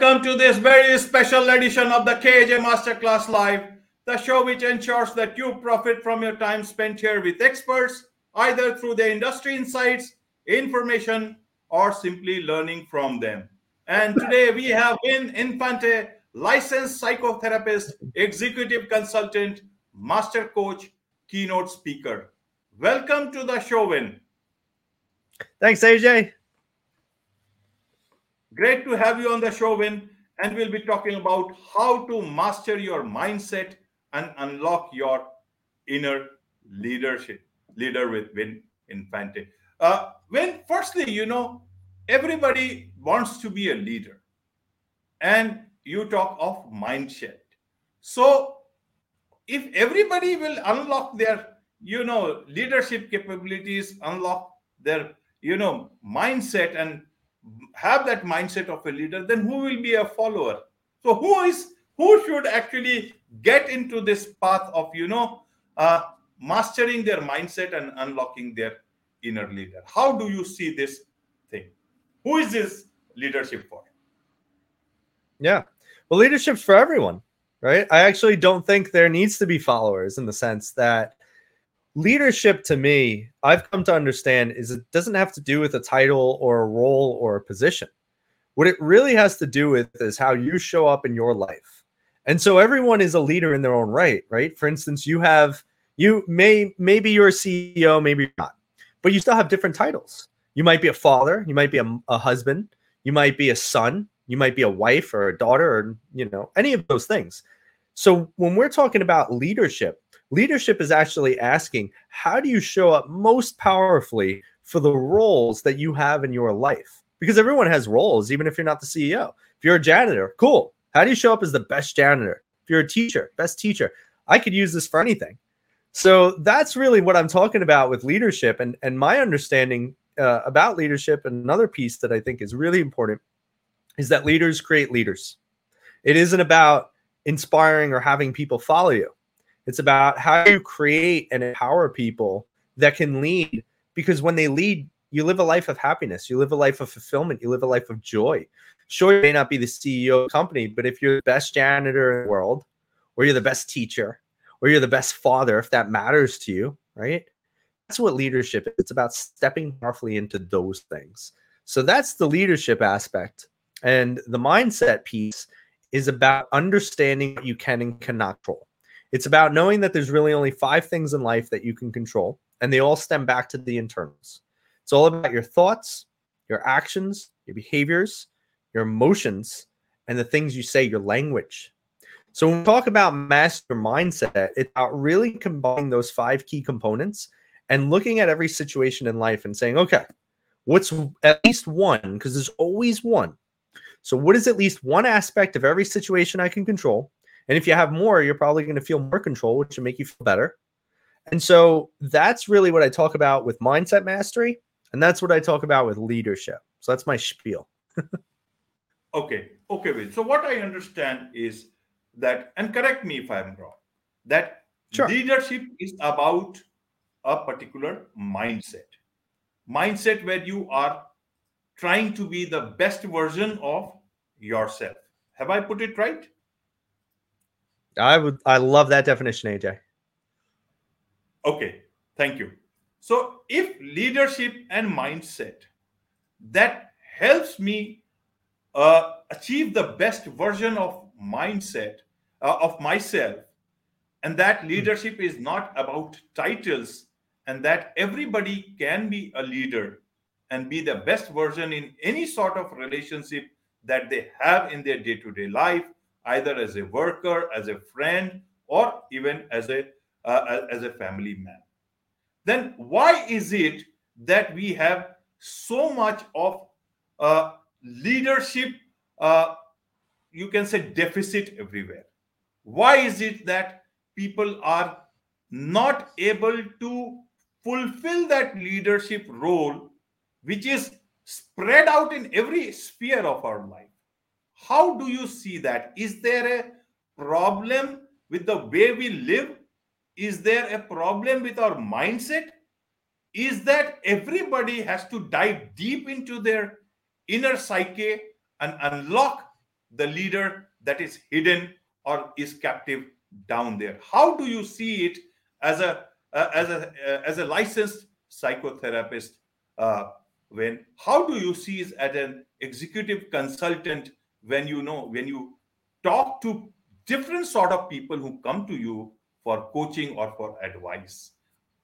Welcome to this very special edition of the KJ Masterclass Live, the show which ensures that you profit from your time spent here with experts, either through their industry insights, information, or simply learning from them. And today we have Vin Infante, licensed psychotherapist, executive consultant, master coach, keynote speaker. Welcome to the show, Vin. Thanks, AJ. Great to have you on the show, Vin. And we'll be talking about how to master your mindset and unlock your inner leadership. Leader with Vin Infante. Uh, Vin, firstly, you know, everybody wants to be a leader. And you talk of mindset. So if everybody will unlock their, you know, leadership capabilities, unlock their, you know, mindset and have that mindset of a leader, then who will be a follower? So who is who should actually get into this path of you know uh, mastering their mindset and unlocking their inner leader? How do you see this thing? Who is this leadership for? Yeah, well, leadership's for everyone, right? I actually don't think there needs to be followers in the sense that leadership to me i've come to understand is it doesn't have to do with a title or a role or a position. What it really has to do with is how you show up in your life. And so everyone is a leader in their own right right? For instance you have you may maybe you're a ceo maybe not but you still have different titles. You might be a father you might be a, a husband you might be a son you might be a wife or a daughter or you know any of those things. So when we're talking about leadership Leadership is actually asking, how do you show up most powerfully for the roles that you have in your life? Because everyone has roles, even if you're not the CEO. If you're a janitor, cool. How do you show up as the best janitor? If you're a teacher, best teacher. I could use this for anything. So that's really what I'm talking about with leadership. And, and my understanding uh, about leadership, and another piece that I think is really important, is that leaders create leaders. It isn't about inspiring or having people follow you. It's about how you create and empower people that can lead because when they lead, you live a life of happiness, you live a life of fulfillment, you live a life of joy. Sure, you may not be the CEO of company, but if you're the best janitor in the world, or you're the best teacher, or you're the best father, if that matters to you, right? That's what leadership is. It's about stepping powerfully into those things. So that's the leadership aspect. And the mindset piece is about understanding what you can and cannot control. It's about knowing that there's really only five things in life that you can control, and they all stem back to the internals. It's all about your thoughts, your actions, your behaviors, your emotions, and the things you say, your language. So when we talk about master mindset, it's about really combining those five key components and looking at every situation in life and saying, okay, what's at least one? Because there's always one. So what is at least one aspect of every situation I can control? And if you have more, you're probably going to feel more control, which will make you feel better. And so that's really what I talk about with mindset mastery. And that's what I talk about with leadership. So that's my spiel. okay. Okay. Wait. So what I understand is that, and correct me if I'm wrong, that sure. leadership is about a particular mindset. Mindset where you are trying to be the best version of yourself. Have I put it right? I would I love that definition, AJ. Okay, thank you. So if leadership and mindset that helps me uh, achieve the best version of mindset uh, of myself and that hmm. leadership is not about titles and that everybody can be a leader and be the best version in any sort of relationship that they have in their day-to-day life either as a worker, as a friend, or even as a uh, as a family man. Then why is it that we have so much of uh, leadership? Uh, you can say deficit everywhere. Why is it that people are not able to fulfill that leadership role, which is spread out in every sphere of our life? How do you see that? Is there a problem with the way we live? Is there a problem with our mindset? Is that everybody has to dive deep into their inner psyche and unlock the leader that is hidden or is captive down there how do you see it as a uh, as a uh, as a licensed psychotherapist uh, when how do you see it as an executive consultant when you know when you talk to different sort of people who come to you for coaching or for advice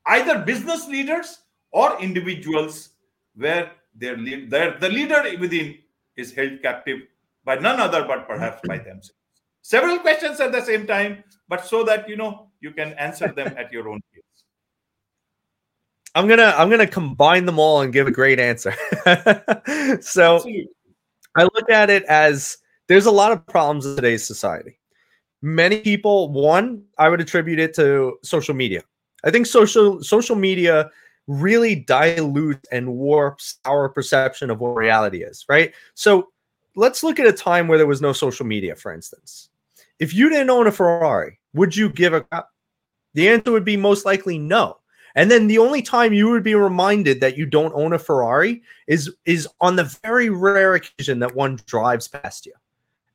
either business leaders or individuals where their, lead, their the leader within is held captive by none other but perhaps by themselves. Several questions at the same time but so that you know you can answer them at your own pace. I'm gonna i'm gonna combine them all and give a great answer. So Absolutely. I look at it as there's a lot of problems in today's society. Many people one i would attribute it to social media. I think social social media really dilutes and warps our perception of what reality is right? So let's look at a time where there was no social media for instance. If you didn't own a ferrari would you give a crap? The answer would be most likely no and then the only time you would be reminded that you don't own a ferrari is is on the very rare occasion that one drives past you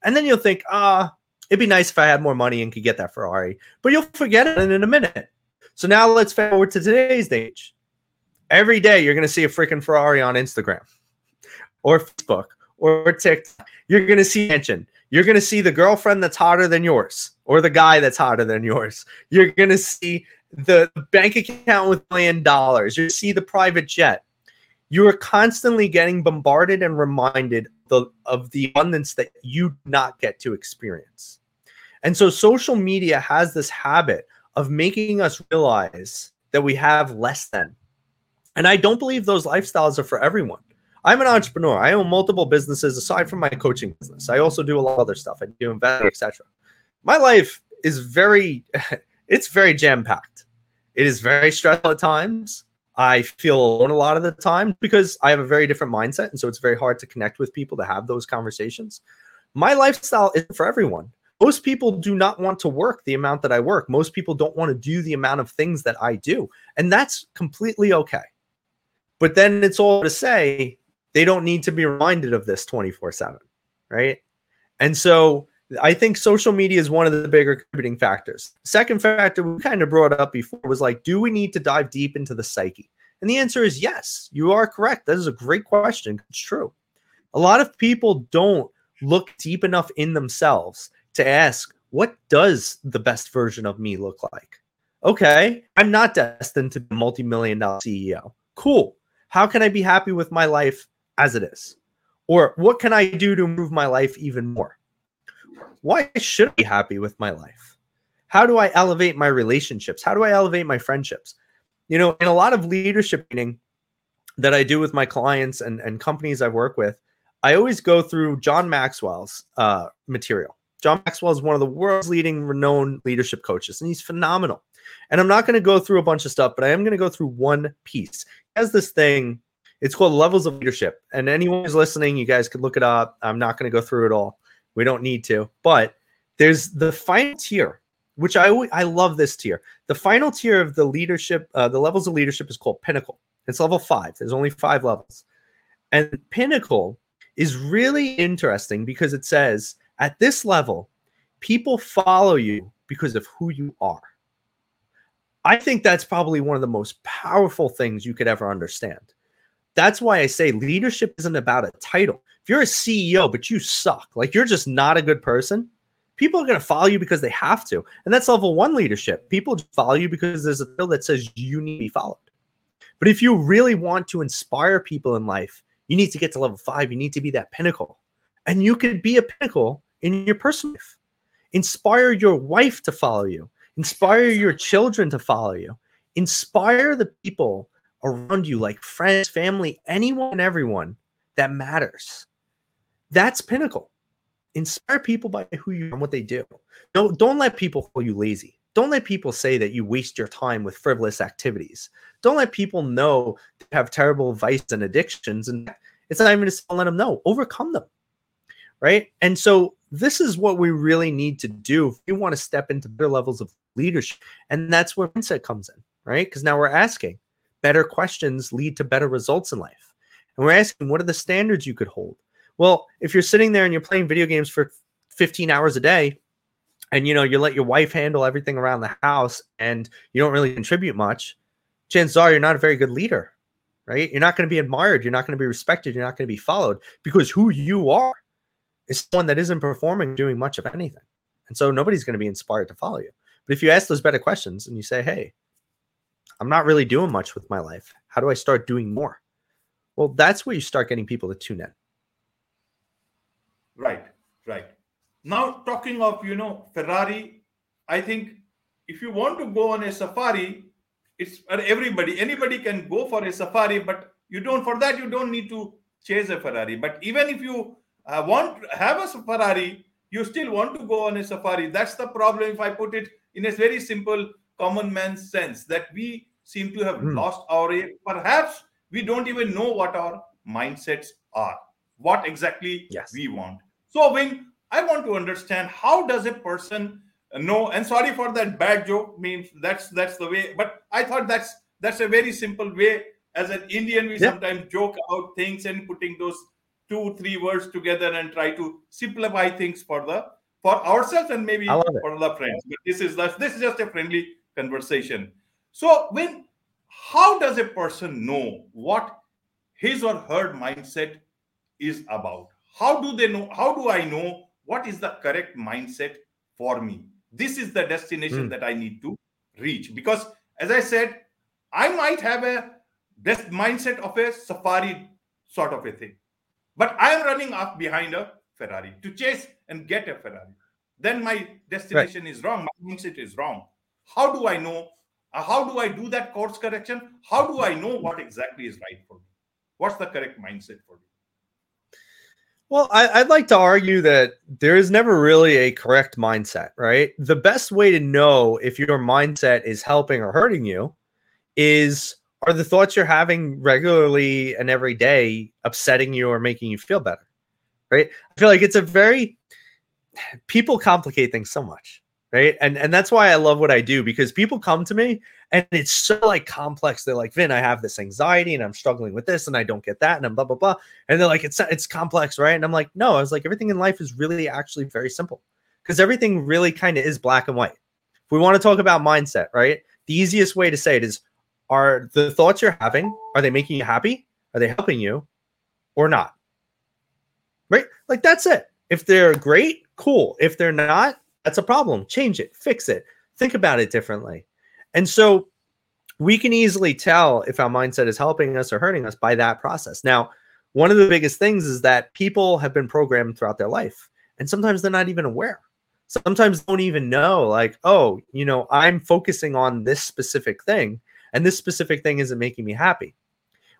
and then you'll think ah it'd be nice if i had more money and could get that ferrari but you'll forget it in a minute so now let's forward to today's age every day you're going to see a freaking Ferrari on Instagram or Facebook or TikTok. You're going to see mention. You're going to see the girlfriend that's hotter than yours or the guy that's hotter than yours. You're going to see the bank account with million dollars. You see the private jet. You are constantly getting bombarded and reminded the, of the abundance that you not get to experience. And so social media has this habit of making us realize that we have less than and I don't believe those lifestyles are for everyone. I'm an entrepreneur. I own multiple businesses aside from my coaching business. I also do a lot of other stuff. I do investing, etc. My life is very, it's very jam packed. It is very stressful at times. I feel alone a lot of the time because I have a very different mindset, and so it's very hard to connect with people to have those conversations. My lifestyle isn't for everyone. Most people do not want to work the amount that I work. Most people don't want to do the amount of things that I do, and that's completely okay. But then it's all to say they don't need to be reminded of this 24 7, right? And so I think social media is one of the bigger contributing factors. Second factor we kind of brought up before was like, do we need to dive deep into the psyche? And the answer is yes, you are correct. That is a great question. It's true. A lot of people don't look deep enough in themselves to ask, what does the best version of me look like? Okay, I'm not destined to be a multi million dollar CEO. Cool. How can I be happy with my life as it is? Or what can I do to improve my life even more? Why should I be happy with my life? How do I elevate my relationships? How do I elevate my friendships? You know, in a lot of leadership training that I do with my clients and, and companies I work with, I always go through John Maxwell's uh, material. John Maxwell is one of the world's leading renowned leadership coaches, and he's phenomenal. And I'm not going to go through a bunch of stuff, but I am going to go through one piece has this thing. It's called Levels of Leadership. And anyone who's listening, you guys could look it up. I'm not going to go through it all. We don't need to. But there's the final tier, which I I love this tier. The final tier of the leadership, uh, the levels of leadership is called Pinnacle. It's level five. There's only five levels. And Pinnacle is really interesting because it says at this level, people follow you because of who you are. I think that's probably one of the most powerful things you could ever understand. That's why I say leadership isn't about a title. If you're a CEO, but you suck, like you're just not a good person, people are going to follow you because they have to. And that's level one leadership. People follow you because there's a bill that says you need to be followed. But if you really want to inspire people in life, you need to get to level five. You need to be that pinnacle. And you could be a pinnacle in your personal life. Inspire your wife to follow you. Inspire your children to follow you. Inspire the people around you, like friends, family, anyone, everyone that matters. That's pinnacle. Inspire people by who you are and what they do. Don't don't let people call you lazy. Don't let people say that you waste your time with frivolous activities. Don't let people know you have terrible vices and addictions. And it's not even just let them know. Overcome them. Right. And so this is what we really need to do if we want to step into better levels of leadership. And that's where mindset comes in, right? Because now we're asking better questions lead to better results in life. And we're asking, what are the standards you could hold? Well, if you're sitting there and you're playing video games for 15 hours a day and you know you let your wife handle everything around the house and you don't really contribute much chances are you're not a very good leader right? You're not going to be admired. You're not going to be respected. You're not going to be followed because who you are is someone that isn't performing doing much of anything. And so nobody's going to be inspired to follow you. But if you ask those better questions and you say hey i'm not really doing much with my life how do i start doing more well that's where you start getting people to tune in right right now, talking of, you know, Ferrari, I think if you want to go on a safari, it's everybody, anybody can go for a safari, but you don't, for that, you don't need to chase a Ferrari. But even if you uh, want to have a Ferrari, you still want to go on a safari. That's the problem. If I put it in a very simple common man's sense, that we seem to have mm. lost our perhaps we don't even know what our mindsets are, what exactly yes. we want. So when I want to understand how does a person know? And sorry for that bad joke. Means that's that's the way. But I thought that's that's a very simple way. As an Indian, we yeah. sometimes joke about things and putting those two three words together and try to simplify things for the for ourselves and maybe for the friends. But this is this is just a friendly conversation. So when how does a person know what his or her mindset is about? How do they know? How do I know what is the correct mindset for me this is the destination mm. that i need to reach because as i said i might have a best mindset of a safari sort of a thing but i am running up behind a ferrari to chase and get a ferrari then my destination right. is wrong my mindset is wrong how do i know Uh, how do i do that course correction how do i know what exactly is right for me what's the correct mindset for me well, I, would like to argue that there is never really a correct mindset, right? The best way to know if your mindset is helping or hurting you is are the thoughts you're having regularly and every day upsetting you or making you feel better, right? I feel like it's a very people complicate things so much, right? And and that's why I love what I do because people come to me and it's so like complex. They're like, Vin, I have this anxiety and I'm struggling with this and I don't get that and I'm blah blah blah. And they're like, it's it's complex, right? And I'm like, no, I was like, everything in life is really actually very simple because everything really kind of is black and white. If we want to talk about mindset, right? The easiest way to say it is are the thoughts you're having, are they making you happy? Are they helping you or not? Right? Like that's it. If they're great, cool. If they're not, that's a problem. Change it, fix it, think about it differently and so we can easily tell if our mindset is helping us or hurting us by that process. Now, one of the biggest things is that people have been programmed throughout their life, and sometimes they're not even aware. Sometimes don't even know, like, oh, you know, I'm focusing on this specific thing, and this specific thing isn't making me happy.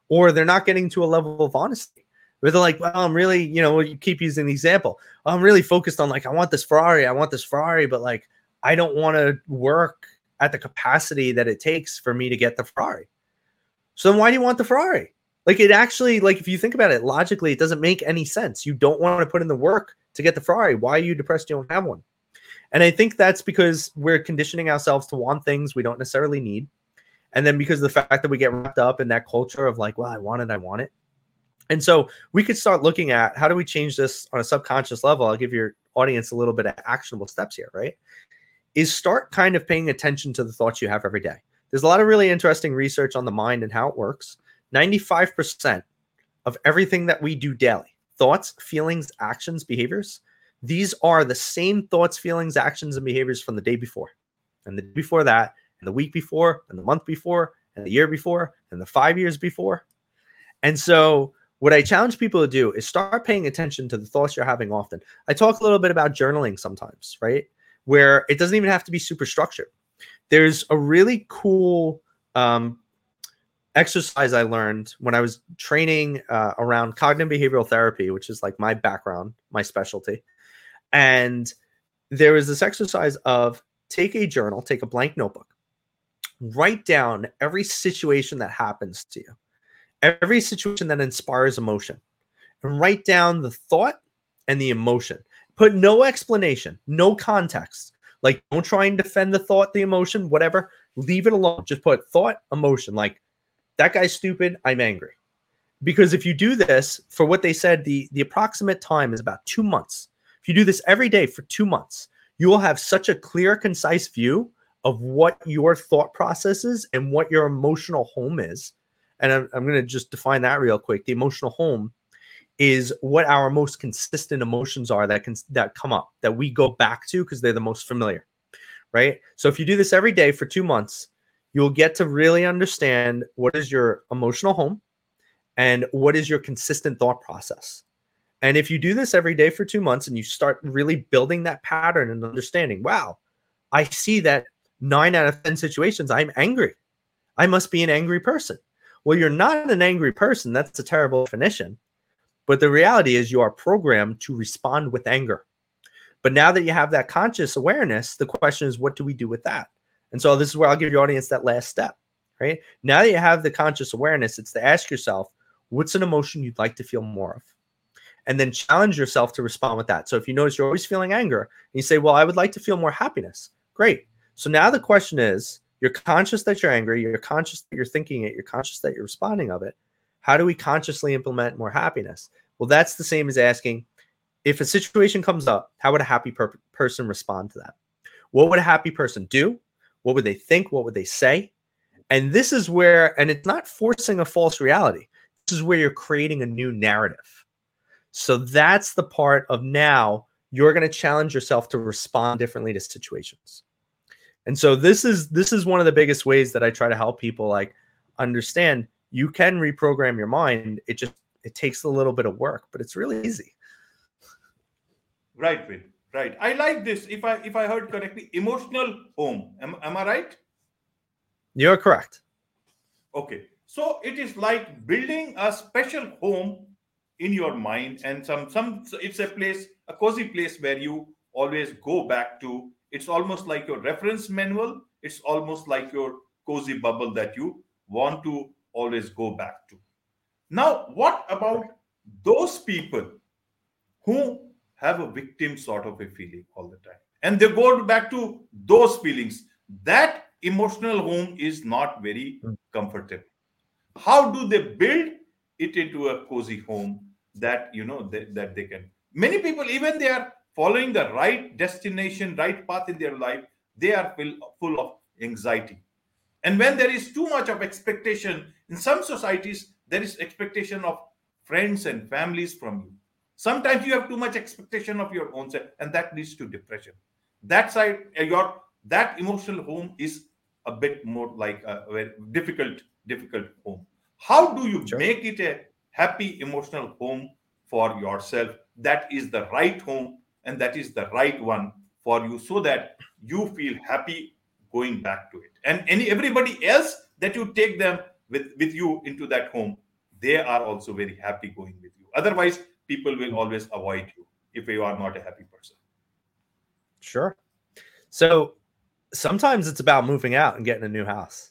Or they're not getting to a level of honesty where they're like, well, I'm really, you know, you keep using the example. I'm really focused on like, I want this Ferrari, I want this Ferrari, but like, I don't want to work at the capacity that it takes for me to get the Ferrari. So then why do you want the Ferrari? Like it actually, like if you think about it logically, it doesn't make any sense. You don't want to put in the work to get the Ferrari. Why are you depressed you don't have one? And I think that's because we're conditioning ourselves to want things we don't necessarily need. And then because of the fact that we get wrapped up in that culture of like, well, I want it, I want it. And so we could start looking at how do we change this on a subconscious level? I'll give your audience a little bit of actionable steps here, right? is start kind of paying attention to the thoughts you have every day. There's a lot of really interesting research on the mind and how it works. 95% of everything that we do daily, thoughts, feelings, actions, behaviors, these are the same thoughts, feelings, actions, and behaviors from the day before, and the day before that, and the week before, and the month before, and the year before, and the five years before. And so, what I challenge people to do is start paying attention to the thoughts you're having often. I talk a little bit about journaling sometimes, right? where it doesn't even have to be super structured. There's a really cool um, exercise I learned when I was training uh, around cognitive behavioral therapy, which is like my background, my specialty. And there was this exercise of take a journal, take a blank notebook, write down every situation that happens to you, every situation that inspires emotion, and write down the thought and the emotion. Put no explanation, no context. Like, don't try and defend the thought, the emotion, whatever. Leave it alone. Just put thought, emotion. Like, that guy's stupid. I'm angry. Because if you do this, for what they said, the, the approximate time is about two months If you do this every day for two months, you will have such a clear, concise view of what your thought process is and what your emotional home is. And I'm, I'm going to just define that real quick. The emotional home is what our most consistent emotions are that can that come up that we go back to because they're the most familiar right? So if you do this every day for two months you'll get to really understand what is your emotional home and what is your consistent thought process. And if you do this every day for two months and you start really building that pattern and understanding wow i see that nine out of ten situations i'm angry. I must be an angry person well you're not an angry person that's a terrible definition but the reality is, you are programmed to respond with anger. But now that you have that conscious awareness, the question is, what do we do with that? And so this is where I'll give your audience that last step, right? Now that you have the conscious awareness, it's to ask yourself, what's an emotion you'd like to feel more of? And then challenge yourself to respond with that. So if you notice you're always feeling anger, and you say, well, I would like to feel more happiness. Great. So now the question is, you're conscious that you're angry, you're conscious that you're thinking it, you're conscious that you're responding of it. How do we consciously implement more happiness? Well, that's the same as asking if a situation comes up, how would a happy per- person respond to that? What would a happy person do? What would they think? What would they say? And this is where, and it's not forcing a false reality. This is where you're creating a new narrative. So that's the part of now you're going to challenge yourself to respond differently to situations. And so this is this is one of the biggest ways that I try to help people like understand you can reprogram your mind. It just it takes a little bit of work, but it's really easy. Right, Right. Right. I like this. If I if I heard correctly, emotional home. Am, am I right? You're correct. Okay. So it is like building a special home in your mind, and some some it's a place, a cozy place where you always go back to. It's almost like your reference manual. It's almost like your cozy bubble that you want to always go back to. Now, what about those people who have a victim sort of a feeling all the time? And they go back to those feelings. That emotional home is not very hmm. comfortable. How do they build it into a cozy home that you know they, that they can? Many people, even they are following the right destination, right path in their life, they are full, full of anxiety and when there is too much of expectation, in some societies, there is expectation of friends and families from you. Sometimes you have too much expectation of your own self, and that leads to depression. That side, uh, your that emotional home is a bit more like a very difficult, difficult home. How do you sure. make it a happy emotional home for yourself? That is the right home, and that is the right one for you, so that you feel happy going back to it. And any everybody else that you take them with with you into that home they are also very happy going with you. Otherwise people will always avoid you if you are not a happy person. Sure. So sometimes it's about moving out and getting a new house.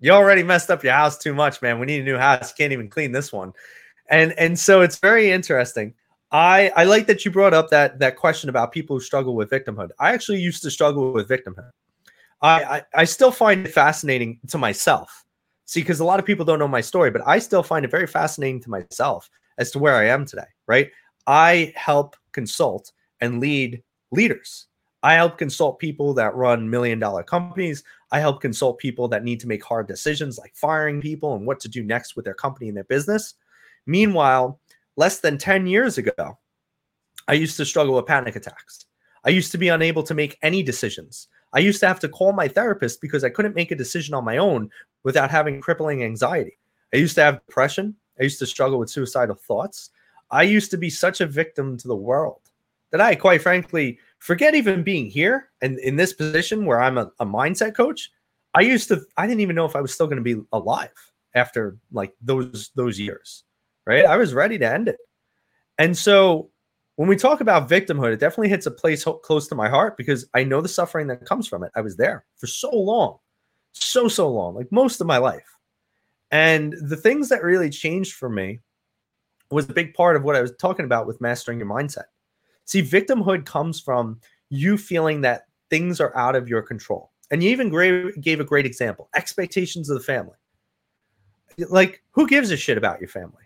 You already messed up your house too much man. We need a new house. You can't even clean this one. And and so it's very interesting I, I like that you brought up that that question about people who struggle with victimhood. I actually used to struggle with victimhood. I, I, I still find it fascinating to myself. See, because a lot of people don't know my story, but I still find it very fascinating to myself as to where I am today, right? I help consult and lead leaders. I help consult people that run million dollar companies. I help consult people that need to make hard decisions like firing people and what to do next with their company and their business. Meanwhile, less than 10 years ago, I used to struggle with panic attacks. I used to be unable to make any decisions. I used to have to call my therapist because I couldn't make a decision on my own without having crippling anxiety. I used to have depression. I used to struggle with suicidal thoughts. I used to be such a victim to the world that I, quite frankly, forget even being here and in this position where I'm a, a mindset coach. I used to, I didn't even know if I was still going to be alive after like those those years, right? I was ready to end it. And so when we talk about victimhood, it definitely hits a place ho- close to my heart because I know the suffering that comes from it. I was there for so long, so, so long, like most of my life. And the things that really changed for me was a big part of what I was talking about with mastering your mindset. See, victimhood comes from you feeling that things are out of your control. And you even gave a great example expectations of the family. Like, who gives a shit about your family?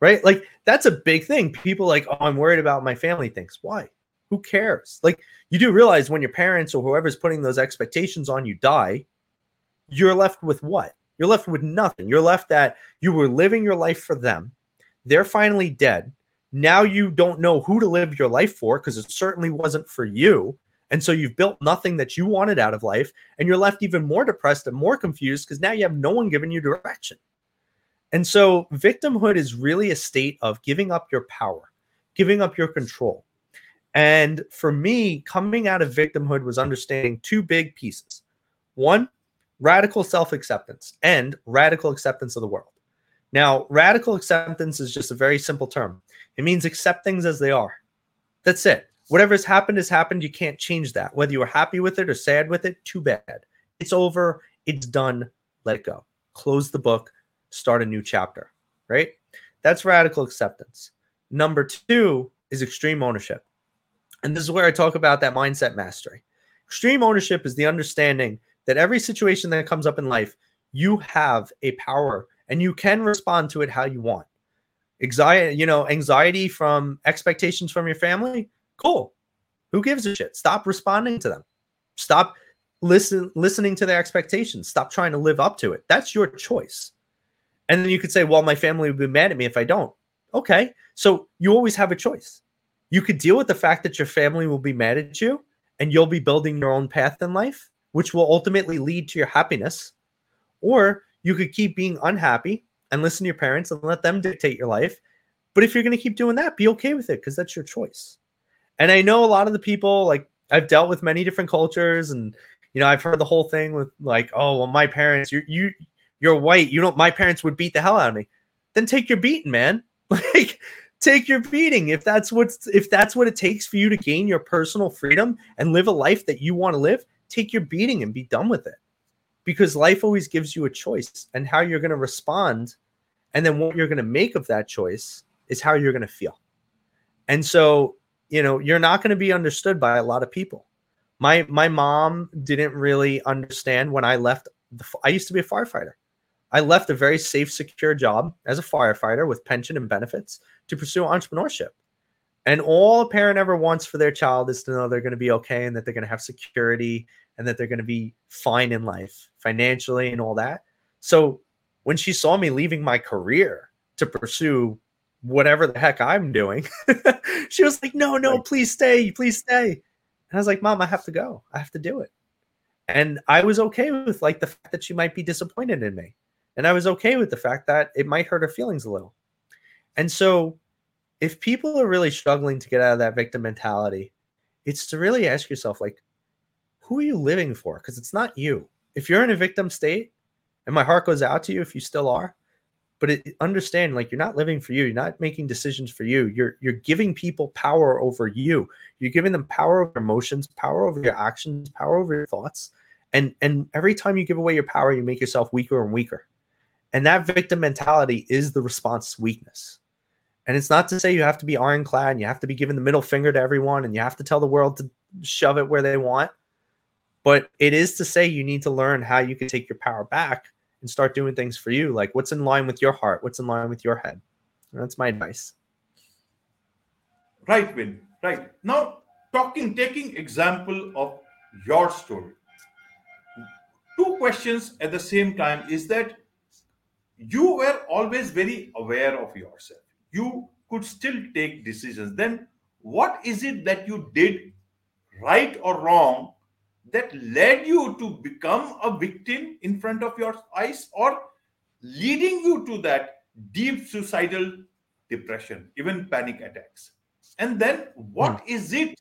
Right? Like that's a big thing. People like, oh, I'm worried about my family thinks. Why? Who cares? Like you do realize when your parents or whoever's putting those expectations on you die, you're left with what? You're left with nothing. You're left that you were living your life for them. They're finally dead. Now you don't know who to live your life for because it certainly wasn't for you. And so you've built nothing that you wanted out of life, and you're left even more depressed and more confused because now you have no one giving you direction. And so victimhood is really a state of giving up your power, giving up your control. And for me, coming out of victimhood was understanding two big pieces. One, radical self acceptance and radical acceptance of the world. Now, radical acceptance is just a very simple term. It means accept things as they are. That's it. Whatever has happened has happened. You can't change that. Whether you were happy with it or sad with it, too bad. It's over. It's done. Let it go. Close the book. Start a new chapter. Right? That's radical acceptance. Number two is extreme ownership. And this is where I talk about that mindset mastery. Extreme ownership is the understanding that every situation that comes up in life, you have a power and you can respond to it how you want. Anxiety, you know, anxiety from expectations from your family, cool. Who gives a shit? Stop responding to them. Stop listen listening to their expectations. Stop trying to live up to it. That's your choice. And then you could say, well, my family would be mad at me if I don't. Okay. So you always have a choice. You could deal with the fact that your family will be mad at you and you'll be building your own path in life, which will ultimately lead to your happiness. Or you could keep being unhappy and listen to your parents and let them dictate your life. But if you're going to keep doing that, be okay with it because that's your choice. And I know a lot of the people, like I've dealt with many different cultures, and you know, I've heard the whole thing with like, oh, well, my parents, you you you're white, you don't. My parents would beat the hell out of me. Then take your beating, man. Like, take your beating if that's what's if that's what it takes for you to gain your personal freedom and live a life that you want to live. Take your beating and be done with it, because life always gives you a choice, and how you're going to respond, and then what you're going to make of that choice is how you're going to feel. And so you know you're not going to be understood by a lot of people my my mom didn't really understand when i left the, i used to be a firefighter i left a very safe secure job as a firefighter with pension and benefits to pursue entrepreneurship and all a parent ever wants for their child is to know they're going to be okay and that they're going to have security and that they're going to be fine in life financially and all that so when she saw me leaving my career to pursue whatever the heck I'm doing. she was like, no, no, please stay, please stay. And I was like, mom, I have to go. I have to do it. And I was okay with like the fact that she might be disappointed in me. And I was okay with the fact that it might hurt her feelings a little. And so if people are really struggling to get out of that victim mentality, it's to really ask yourself, like, who are you living for? Because it's not you. If you're in a victim state, and my heart goes out to you if you still are, but it, understand like you're not living for you you're not making decisions for you you're you're giving people power over you you're giving them power over emotions power over your actions power over your thoughts and and every time you give away your power you make yourself weaker and weaker and that victim mentality is the response weakness and it's not to say you have to be ironclad and you have to be giving the middle finger to everyone and you have to tell the world to shove it where they want but it is to say you need to learn how you can take your power back and start doing things for you. Like what's in line with your heart? What's in line with your head? that's my advice. Right, Vin. Right. Now, talking, taking example of your story. Two questions at the same time is that you were always very aware of yourself. You could still take decisions. Then, what is it that you did right or wrong that led you to become a victim in front of your eyes or leading you to that deep suicidal depression, even panic attacks? And then what mm. is it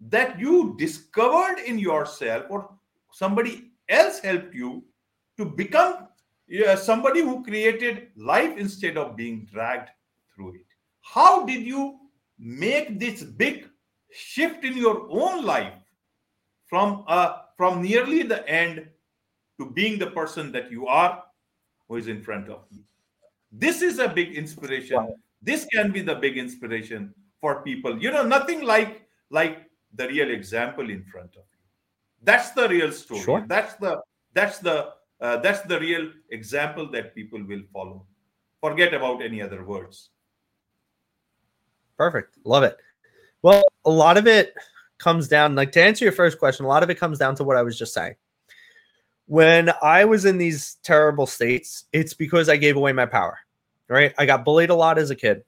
that you discovered in yourself or somebody else helped you to become yeah, somebody who created life instead of being dragged through it? How did you make this big shift in your own life from uh, from nearly the end to being the person that you are who is in front of you this is a big inspiration wow. this can be the big inspiration for people you know nothing like like the real example in front of you that's the real story sure. that's the that's the uh, that's the real example that people will follow forget about any other words Perfect. Love it. Well, a lot of it comes down, like to answer your first question, a lot of it comes down to what I was just saying. When I was in these terrible states, it's because I gave away my power, right? I got bullied a lot as a kid,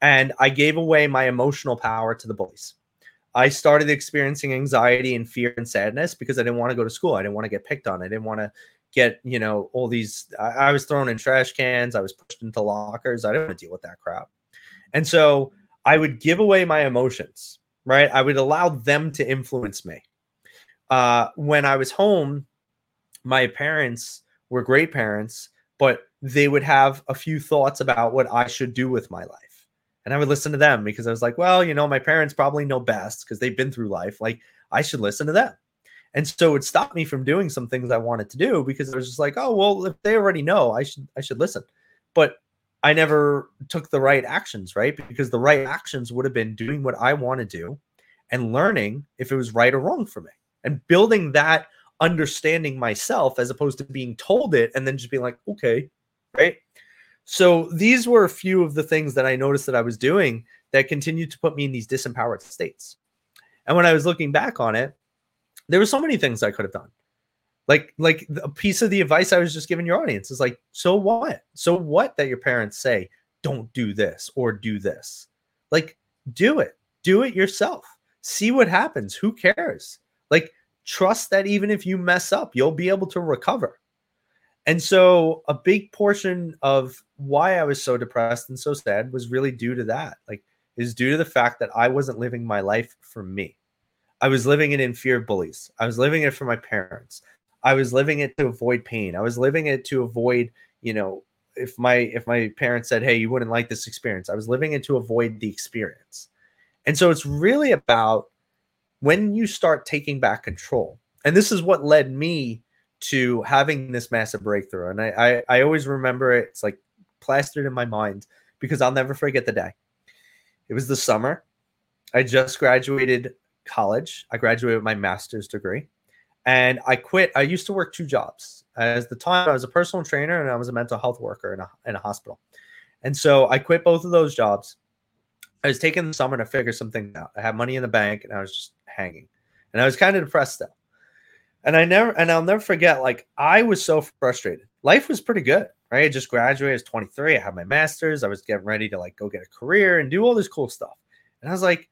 and I gave away my emotional power to the bullies. I started experiencing anxiety and fear and sadness because I didn't want to go to school. I didn't want to get picked on. I didn't want to get, you know, all these. I, I was thrown in trash cans. I was pushed into lockers. I didn't want to deal with that crap. And so I would give away my emotions, right? I would allow them to influence me. Uh, when I was home, my parents were great parents, but they would have a few thoughts about what I should do with my life and I would listen to them because I was like, well, you know, my parents probably know best because they've been through life. Like, I should listen to them. And so it stopped me from doing some things I wanted to do because I was just like, oh, well, if they already know, I should I should listen. But I never took the right actions, right? Because the right actions would have been doing what I want to do and learning if it was right or wrong for me and building that understanding myself as opposed to being told it and then just being like, okay, right? So these were a few of the things that I noticed that I was doing that continued to put me in these disempowered states. And when I was looking back on it, there were so many things I could have done. Like, like a piece of the advice I was just giving your audience is like, so what? So what that your parents say, don't do this or do this. Like, do it. Do it yourself. See what happens. Who cares? Like, trust that even if you mess up, you'll be able to recover. And so a big portion of why I was so depressed and so sad was really due to that. Like is due to the fact that I wasn't living my life for me. I was living it in fear of bullies. I was living it for my parents. I was living it to avoid pain. I was living it to avoid, you know, if my if my parents said, "Hey, you wouldn't like this experience." I was living it to avoid the experience. And so it's really about when you start taking back control. And this is what led me to having this massive breakthrough. And I, I, I always remember it. It's like plastered in my mind because I'll never forget the day. It was the summer. I just graduated college. I graduated with my master's degree. And I quit. I used to work two jobs. As the time I was a personal trainer and I was a mental health worker in a, in a hospital. And so I quit both of those jobs. I was taking the summer to figure something out. I had money in the bank and I was just hanging. And I was kind of depressed still. And I never, and I'll never forget, like, I was so frustrated. Life was pretty good, right? I just graduated, I was 23. I had my master's. I was getting ready to, like, go get a career and do all this cool stuff. And I was like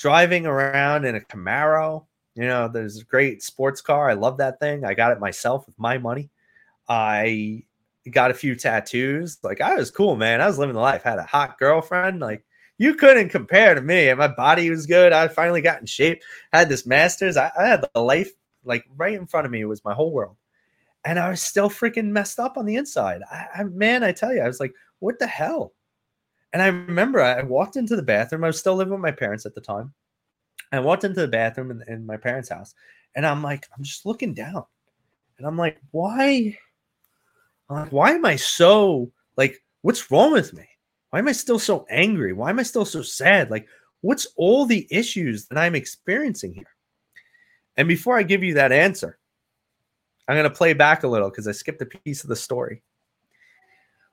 driving around in a Camaro. You know, there's a great sports car. I love that thing. I got it myself with my money. I got a few tattoos. Like, I was cool, man. I was living the life. Had a hot girlfriend. Like, you couldn't compare to me. And my body was good. I finally got in shape. had this master's. I, I had the life like right in front of me was my whole world. And I was still freaking messed up on the inside. I, I, man, I tell you, I was like, what the hell? And I remember I walked into the bathroom. I was still living with my parents at the time. I walked into the bathroom in, in my parents' house, and I'm like, I'm just looking down, and I'm like, why? I'm like, why am I so like? What's wrong with me? Why am I still so angry? Why am I still so sad? Like, what's all the issues that I'm experiencing here? And before I give you that answer, I'm going to play back a little because I skipped a piece of the story.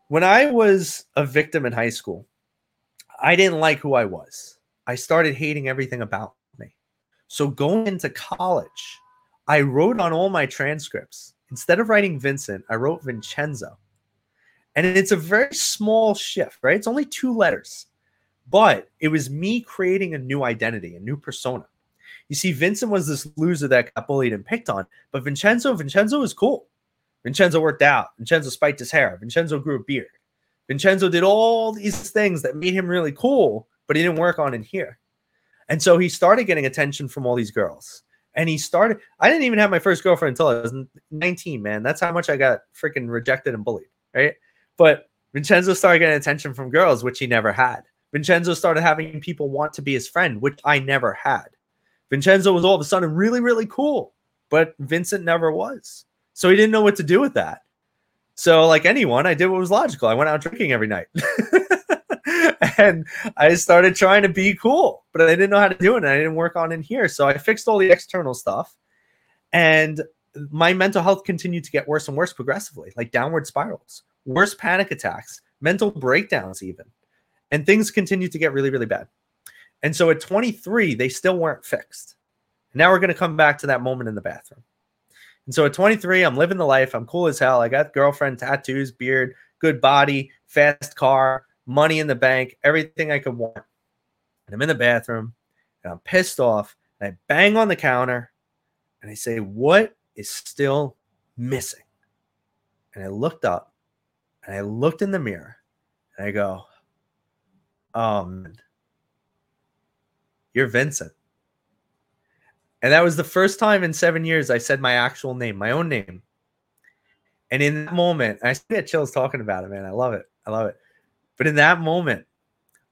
When I was a victim in high school, I didn't like who I was. I started hating everything about me. So going into college, I wrote on all my transcripts, instead of writing Vincent, I wrote Vincenzo. And it's a very small shift, right? It's only two letters, but it was me creating a new identity, a new persona. You see, Vincent was this loser that got bullied and picked on, but Vincenzo, Vincenzo was cool. Vincenzo worked out. Vincenzo spiked his hair. Vincenzo grew a beard. Vincenzo did all these things that made him really cool, but he didn't work on in here. And so he started getting attention from all these girls. And he started, I didn't even have my first girlfriend until I was 19, man. That's how much I got freaking rejected and bullied, right? But Vincenzo started getting attention from girls, which he never had. Vincenzo started having people want to be his friend, which I never had. Vincenzo was all of a sudden really, really cool, but Vincent never was. So he didn't know what to do with that. So, like anyone, I did what was logical. I went out drinking every night. and I started trying to be cool, but I didn't know how to do it. And I didn't work on in here. So I fixed all the external stuff. And my mental health continued to get worse and worse progressively, like downward spirals, worse panic attacks, mental breakdowns, even. And things continued to get really, really bad. And so at 23, they still weren't fixed. Now we're going to come back to that moment in the bathroom. And so at 23, I'm living the life. I'm cool as hell. I got girlfriend, tattoos, beard, good body, fast car, money in the bank, everything I could want. And I'm in the bathroom and I'm pissed off. And I bang on the counter and I say, What is still missing? And I looked up and I looked in the mirror and I go, Um, you're Vincent. And that was the first time in seven years I said my actual name, my own name. And in that moment, I still get chills talking about it, man. I love it. I love it. But in that moment,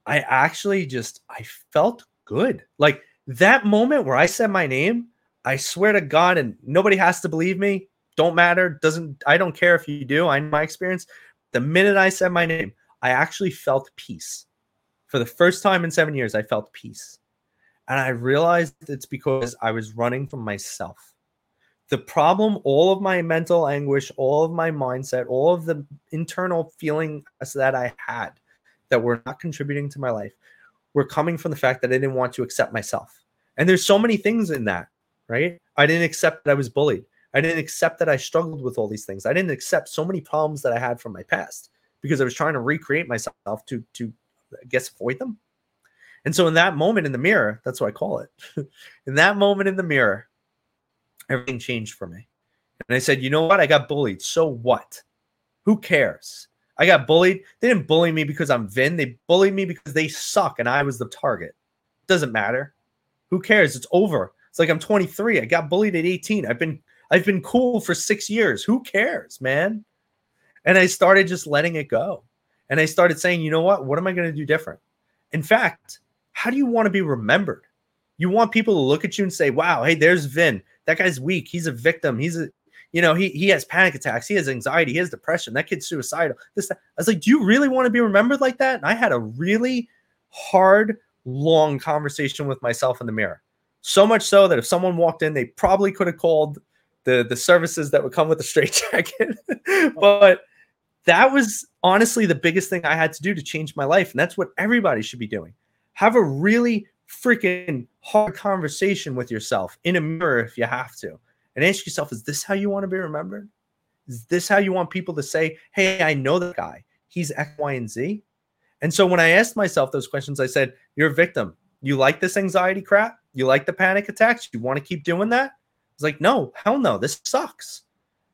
I actually just I felt good. Like that moment where I said my name, I swear to God, and nobody has to believe me. Don't matter. Doesn't I don't care if you do. I know my experience. The minute I said my name, I actually felt peace. For the first time in seven years, I felt peace. And I realized it's because I was running from myself. The problem, all of my mental anguish, all of my mindset, all of the internal feelings that I had that were not contributing to my life were coming from the fact that I didn't want to accept myself. And there's so many things in that, right? I didn't accept that I was bullied. I didn't accept that I struggled with all these things. I didn't accept so many problems that I had from my past because I was trying to recreate myself to to I guess avoid them. And so in that moment in the mirror, that's what I call it. in that moment in the mirror, everything changed for me. And I said, you know what? I got bullied. So what? Who cares? I got bullied. They didn't bully me because I'm Vin. They bullied me because they suck and I was the target. Doesn't matter. Who cares? It's over. It's like I'm 23. I got bullied at 18. I've been I've been cool for 6 years. Who cares, man? And I started just letting it go. And I started saying, you know what? What am I going to do different? In fact, how do you want to be remembered? You want people to look at you and say, wow, hey, there's Vin. That guy's weak. He's a victim. He's a, you know, he, he has panic attacks. He has anxiety. He has depression. That kid's suicidal. This, that. I was like, do you really want to be remembered like that? And I had a really hard, long conversation with myself in the mirror. So much so that if someone walked in, they probably could have called the, the services that would come with a straight jacket. but that was honestly the biggest thing I had to do to change my life. And that's what everybody should be doing have a really freaking hard conversation with yourself in a mirror if you have to and ask yourself is this how you want to be remembered? Is this how you want people to say hey i know that guy. He's x y and z and so when i asked myself those questions i said you're a victim. You like this anxiety crap? You like the panic attacks? You want to keep doing that? I was like no hell no. This sucks.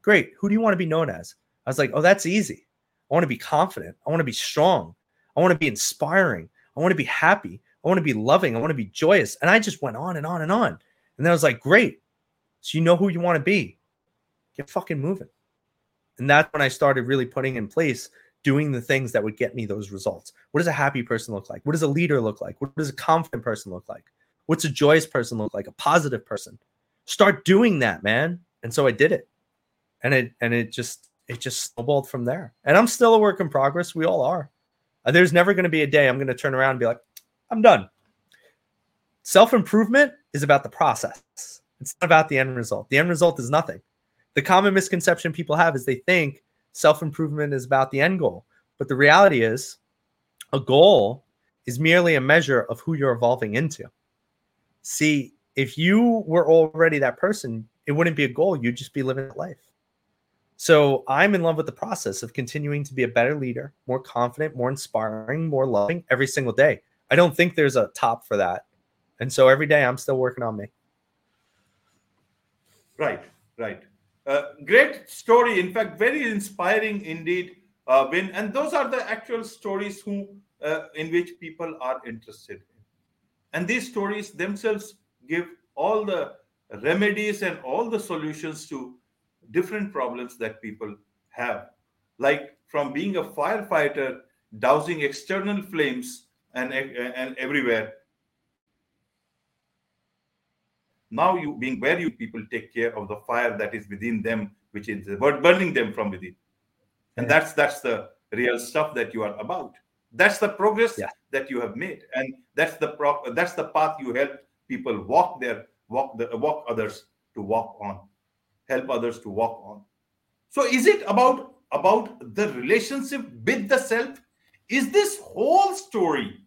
Great. Who do you want to be known as? I was like oh that's easy. I want to be confident. I want to be strong. I want to be inspiring I want to be happy. I want to be loving. I want to be joyous. And I just went on and on and on. And then I was like, great. So you know who you want to be. Get fucking moving. And that's when I started really putting in place doing the things that would get me those results. What does a happy person look like? What does a leader look like? What does a confident person look like? What's a joyous person look like? A positive person. Start doing that, man. And so I did it. And it and it just it just snowballed from there. And I'm still a work in progress. We all are. Uh, there's never going to be a day I'm going to turn around and be like, I'm done. Self improvement is about the process, it's not about the end result. The end result is nothing. The common misconception people have is they think self improvement is about the end goal. But the reality is, a goal is merely a measure of who you're evolving into. See, if you were already that person, it wouldn't be a goal. You'd just be living life. So I'm in love with the process of continuing to be a better leader, more confident, more inspiring, more loving every single day. I don't think there's a top for that. And so every day I'm still working on me. Right, right. Uh, great story. In fact, very inspiring indeed. Uh, when and those are the actual stories who uh, in which people are interested in, and these stories themselves give all the remedies and all the solutions to different problems that people have, like from being a firefighter dousing external flames and, and everywhere. Now you being where you people take care of the fire that is within them, which is burning them from within. And that's that's the real stuff that you are about. That's the progress yeah. that you have made, and that's the pro- that's the path you help people walk there, walk the walk others to walk on help others to walk on so is it about about the relationship with the self is this whole story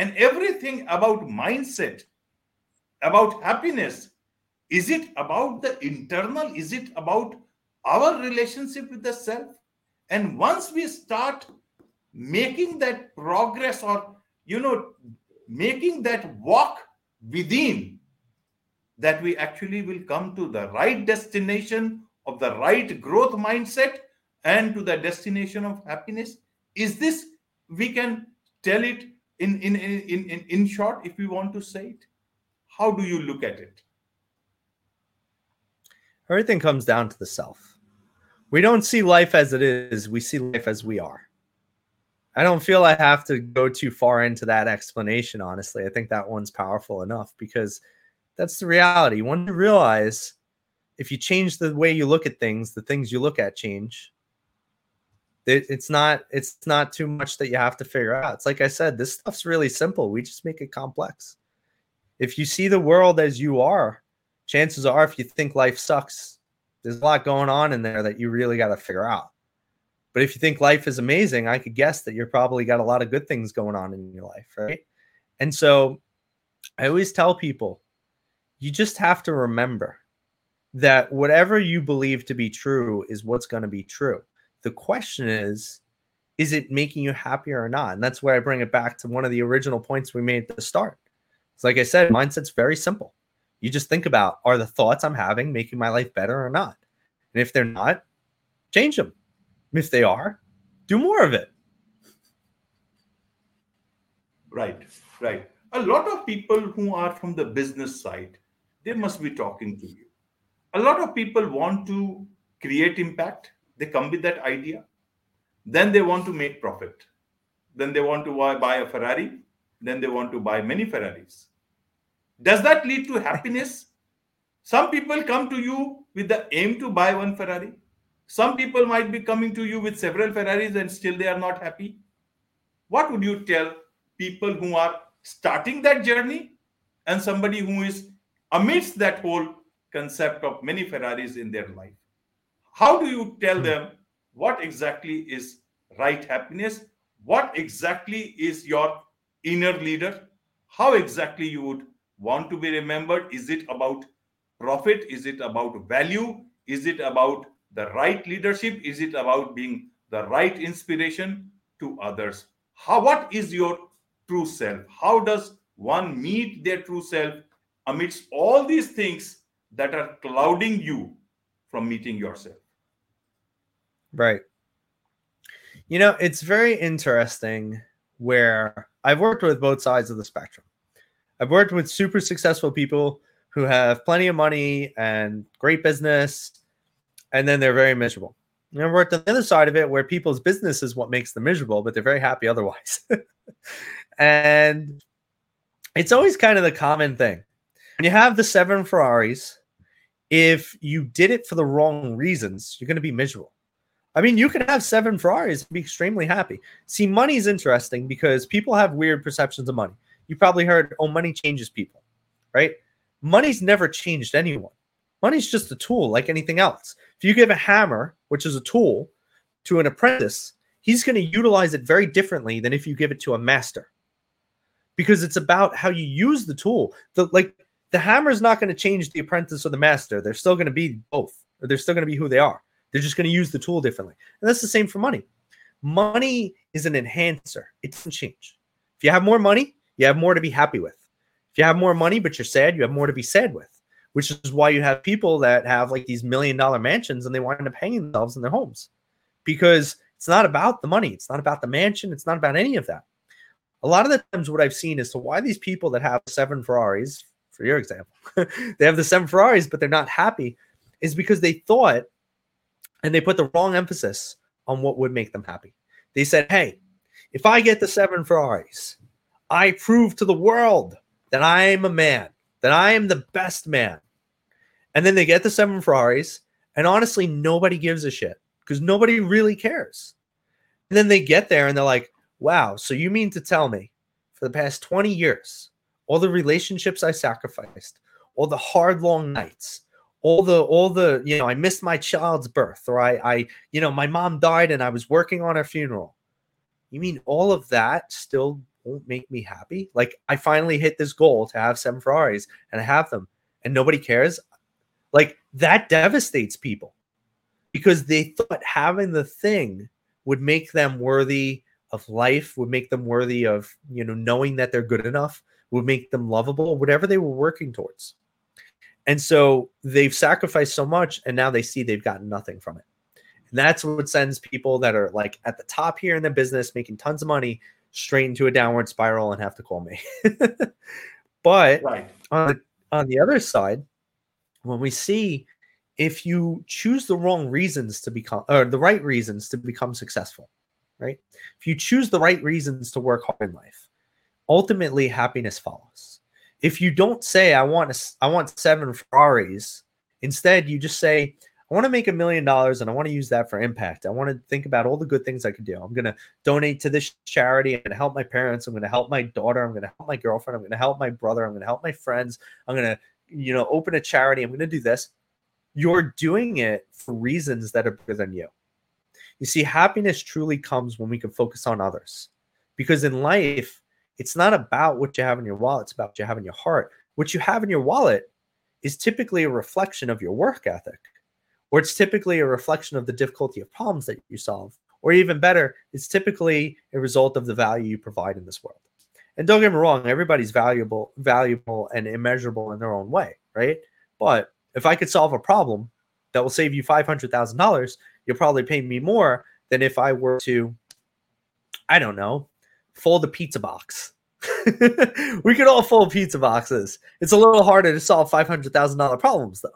and everything about mindset, about happiness, is it about the internal? Is it about our relationship with the self? And once we start making that progress or, you know, making that walk within, that we actually will come to the right destination of the right growth mindset and to the destination of happiness. Is this we can tell it in in in in, in short if we want to say it? How do you look at it? Everything comes down to the self. We don't see life as it is we see life as we are. I don't feel i have to go too far into that explanation honestly. I think that one's powerful enough because that's the reality. When you realize if you change the way you look at things the things you look at change. It's not it's not too much that you have to figure out. It's like i said this stuff's really simple. We just make it complex. If you see the world as you are chances are if you think life sucks there's a lot going on in there that you really got to figure out. But if you think life is amazing i could guess that you're probably got a lot of good things going on in your life right? And so i always tell people you just have to remember that whatever you believe to be true is what's going to be true the question is, is it making you happier or not? And that's where I bring it back to one of the original points we made at the start. It's like I said, mindset's very simple. You just think about are the thoughts I'm having making my life better or not? And if they're not, change them. If they are, do more of it. Right, right. A lot of people who are from the business side, they must be talking to you. A lot of people want to create impact. They come with that idea. Then they want to make profit. Then they want to buy, a ferrari. Then they want to buy many ferraris. Does that lead to happiness? Some people come to you with the aim to buy one ferrari. Some people might be coming to you with several ferraris and still they are not happy. What would you tell people who are starting that journey and somebody who is amidst that whole concept of many ferraris in their life how do you tell hmm. them what exactly is right happiness? What exactly is your inner leader? How exactly you would want to be remembered? Is it about profit? Is it about value? Is it about the right leadership? Is it about being the right inspiration to others? How what is your true self? How does one meet their true self amidst all these things that are clouding you from meeting yourself. Right. You know, it's very interesting where I've worked with both sides of the spectrum. I've worked with super successful people who have plenty of money and great business, and then they're very miserable. And I've worked on the other side of it where people's business is what makes them miserable, but they're very happy otherwise. and it's always kind of the common thing. When you have the seven Ferraris if you did it for the wrong reasons, you're going to be miserable. I mean, you can have seven Ferraris and be extremely happy. See, money is interesting because people have weird perceptions of money. You probably heard, oh, money changes people, right? Money's never changed anyone. Money's just a tool like anything else. If you give a hammer, which is a tool, to an apprentice, he's going to utilize it very differently than if you give it to a master because it's about how you use the tool. The like the hammer is not going to change the apprentice or the master. They're still going to be both, or they're still going to be who they are. They're just going to use the tool differently. And that's the same for money. Money is an enhancer, it doesn't change. If you have more money, you have more to be happy with. If you have more money, but you're sad, you have more to be sad with, which is why you have people that have like these million dollar mansions and they wind up hanging themselves in their homes because it's not about the money. It's not about the mansion. It's not about any of that. A lot of the times, what I've seen is to why these people that have seven Ferraris, for your example, they have the seven Ferraris, but they're not happy, is because they thought and they put the wrong emphasis on what would make them happy. They said, hey, if I get the seven Ferraris, I prove to the world that I am a man, that I am the best man. And then they get the seven Ferraris, and honestly, nobody gives a shit because nobody really cares. And then they get there and they're like, wow, so you mean to tell me for the past 20 years, all the relationships I sacrificed, all the hard long nights, all the all the you know I missed my child's birth or I I you know my mom died and I was working on her funeral. You mean all of that still won't make me happy. Like I finally hit this goal to have seven Ferraris and I have them and nobody cares. Like that devastates people because they thought having the thing would make them worthy of life, would make them worthy of, you know, knowing that they're good enough, would make them lovable, whatever they were working towards. And so they've sacrificed so much and now they see they've gotten nothing from it. And that's what sends people that are like at the top here in the business, making tons of money, straight into a downward spiral and have to call me. but right. on, the, on the other side, when we see if you choose the wrong reasons to become or the right reasons to become successful, right? If you choose the right reasons to work hard in life, ultimately happiness follows. If you don't say I want a, I want seven Ferraris, instead you just say I want to make a million dollars and I want to use that for impact. I want to think about all the good things I could do. I'm going to donate to this charity. I'm going to help my parents. I'm going to help my daughter. I'm going to help my girlfriend. I'm going to help my brother. I'm going to help my friends. I'm going to, you know, open a charity. I'm going to do this. You're doing it for reasons that are bigger than you. You see, happiness truly comes when we can focus on others. Because in life, it's not about what you have in your wallet, it's about what you have in your heart. What you have in your wallet is typically a reflection of your work ethic or it's typically a reflection of the difficulty of problems that you solve, or even better, it's typically a result of the value you provide in this world. And don't get me wrong, everybody's valuable, valuable and immeasurable in their own way, right? But if I could solve a problem that will save you five hundred thousand dollars, you'll probably pay me more than if I were to, I don't know, fold a pizza box. we could all fold pizza boxes. It's a little harder to solve five hundred thousand dollar problems though.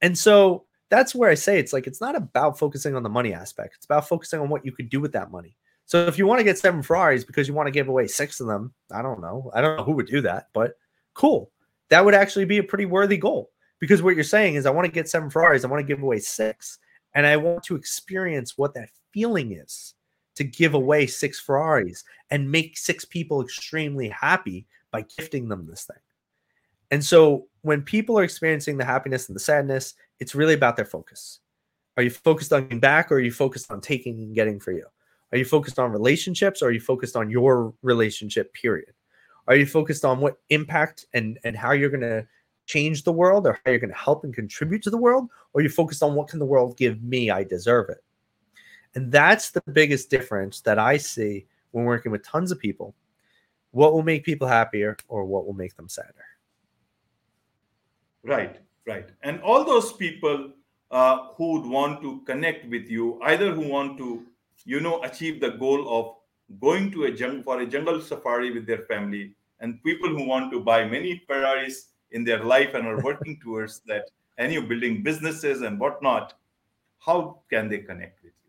And so that's where I say it's like it's not about focusing on the money aspect. It's about focusing on what you could do with that money. So if you want to get seven Ferraris because you want to give away six of them, I don't know. I don't know who would do that, but cool. That would actually be a pretty worthy goal because what you're saying is I want to get seven Ferraris, I want to give away six, and I want to experience what that feeling is to give away six Ferraris and make six people extremely happy by gifting them this thing. And so when people are experiencing the happiness and the sadness, it's really about their focus. Are you focused on getting back or are you focused on taking and getting for you? Are you focused on relationships or are you focused on your relationship, period? Are you focused on what impact and, and how you're going to change the world or how you're going to help and contribute to the world? Or are you focused on what can the world give me? I deserve it. And that's the biggest difference that I see when working with tons of people. What will make people happier or what will make them sadder? Right, right. And all those people uh, who would want to connect with you, either who want to, you know, achieve the goal of going to a jungle for a jungle safari with their family, and people who want to buy many Ferraris in their life and are working towards that, and you building businesses and whatnot, how can they connect with you?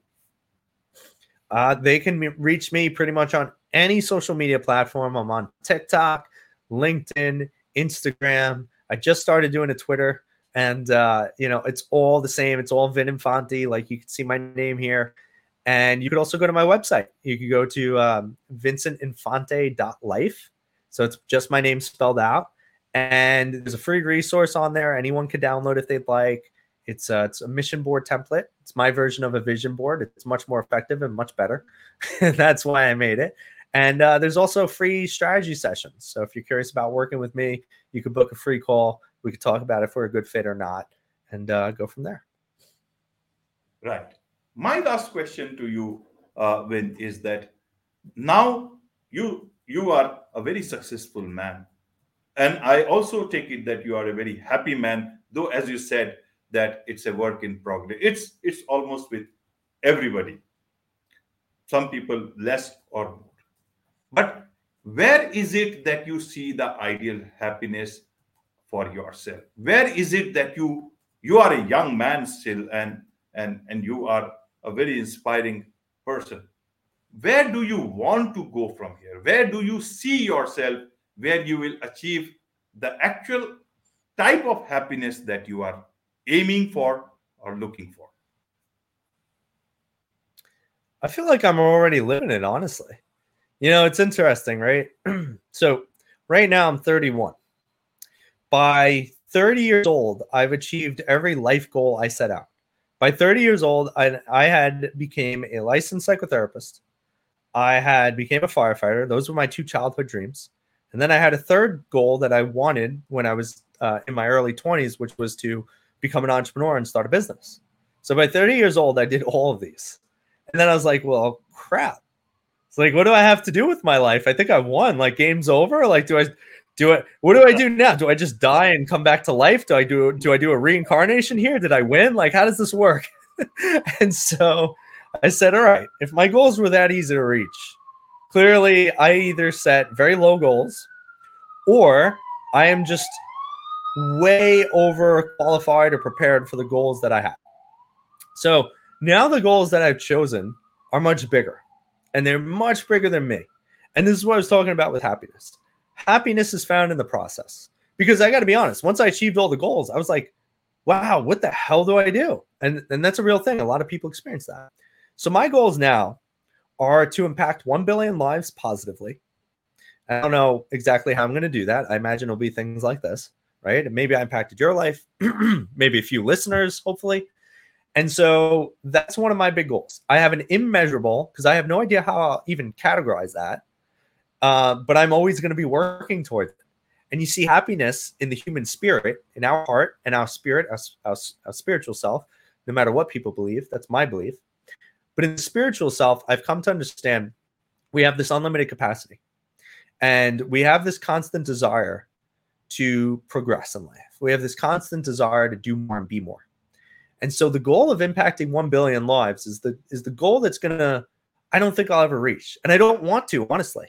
Uh, they can reach me pretty much on any social media platform. I'm on TikTok, LinkedIn, Instagram. I just started doing a Twitter, and uh, you know it's all the same. It's all Vin Infante. Like you can see my name here, and you could also go to my website. You could go to um, vincentinfante.life. So it's just my name spelled out, and there's a free resource on there. Anyone can download if they'd like. It's a, it's a mission board template. It's my version of a vision board. It's much more effective and much better. That's why I made it. And uh, there's also free strategy sessions. So if you're curious about working with me, you could book a free call. We could talk about if we're a good fit or not and uh, go from there. Right. My last question to you, uh, Vin, is that now you you are a very successful man, and I also take it that you are a very happy man. Though, as you said, that it's a work in progress. It's it's almost with everybody. Some people less or more. But where is it that you see the ideal happiness for yourself? Where is it that you you are a young man still and and and you are a very inspiring person? Where do you want to go from here? Where do you see yourself where you will achieve the actual type of happiness that you are aiming for or looking for? I feel like I'm already living it, honestly. You know, it's interesting, right? so right now I'm 31. By 30 years old, I've achieved every life goal I set out. By 30 years old, I, I had became a licensed psychotherapist. I had became a firefighter. Those were my two childhood dreams. And then I had a third goal that I wanted when I was uh, in my early 20s, which was to become an entrepreneur and start a business. So by 30 years old, I did all of these. And then I was like, well, crap. It's like, what do I have to do with my life? I think I won. Like, game's over. Like, do I do it? What do I do now? Do I just die and come back to life? Do I do do I do a reincarnation here? Did I win? Like, how does this work? and so I said, all right, if my goals were that easy to reach, clearly I either set very low goals or I am just way over qualified or prepared for the goals that I have. So now the goals that I've chosen are much bigger and they're much bigger than me. And this is what I was talking about with happiness. Happiness is found in the process. Because I got to be honest, once I achieved all the goals, I was like, wow, what the hell do I do? And, and that's a real thing. A lot of people experience that. So my goals now are to impact 1 billion lives positively. I don't know exactly how I'm going to do that. I imagine it'll be things like this, right? And maybe I impacted your life, maybe a few listeners, hopefully. And so that's one of my big goals. I have an immeasurable because I have no idea how I'll even categorize that, uh, but I'm always going to be working towards it. And you see happiness in the human spirit, in our heart and our spirit, our, our, our spiritual self, no matter what people believe. That's my belief. But in the spiritual self, I've come to understand we have this unlimited capacity and we have this constant desire to progress in life. We have this constant desire to do more and be more. And so the goal of impacting 1 billion lives is the is the goal that's going to I don't think I'll ever reach. And I don't want to, honestly.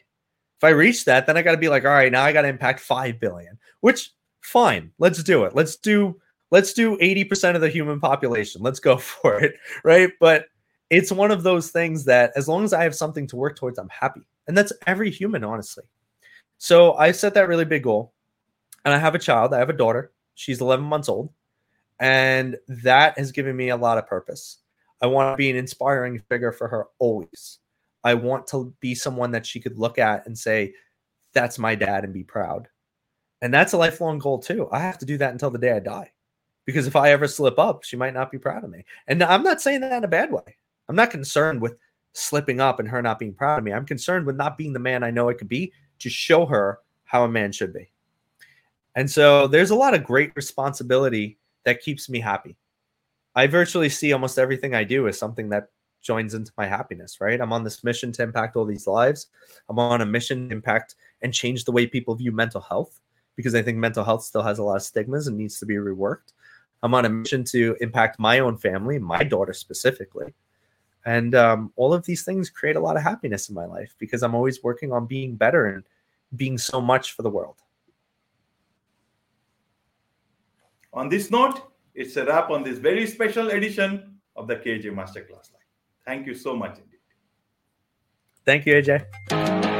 If I reach that, then I got to be like, all right, now I got to impact 5 billion, which fine, let's do it. Let's do let's do 80% of the human population. Let's go for it, right? But it's one of those things that as long as I have something to work towards, I'm happy. And that's every human, honestly. So I set that really big goal. And I have a child, I have a daughter. She's 11 months old. And that has given me a lot of purpose. I want to be an inspiring figure for her always. I want to be someone that she could look at and say, that's my dad and be proud. And that's a lifelong goal too. I have to do that until the day I die. Because if I ever slip up, she might not be proud of me. And I'm not saying that in a bad way. I'm not concerned with slipping up and her not being proud of me. I'm concerned with not being the man I know I could be to show her how a man should be. And so there's a lot of great responsibility that keeps me happy. I virtually see almost everything I do as something that joins into my happiness, right? I'm on this mission to impact all these lives. I'm on a mission to impact and change the way people view mental health because I think mental health still has a lot of stigmas and needs to be reworked. I'm on a mission to impact my own family, my daughter specifically. And um, all of these things create a lot of happiness in my life because I'm always working on being better and being so much for the world. On this note, it's a wrap on this very special edition of the KJ Masterclass Live. Thank you so much indeed. Thank you, AJ.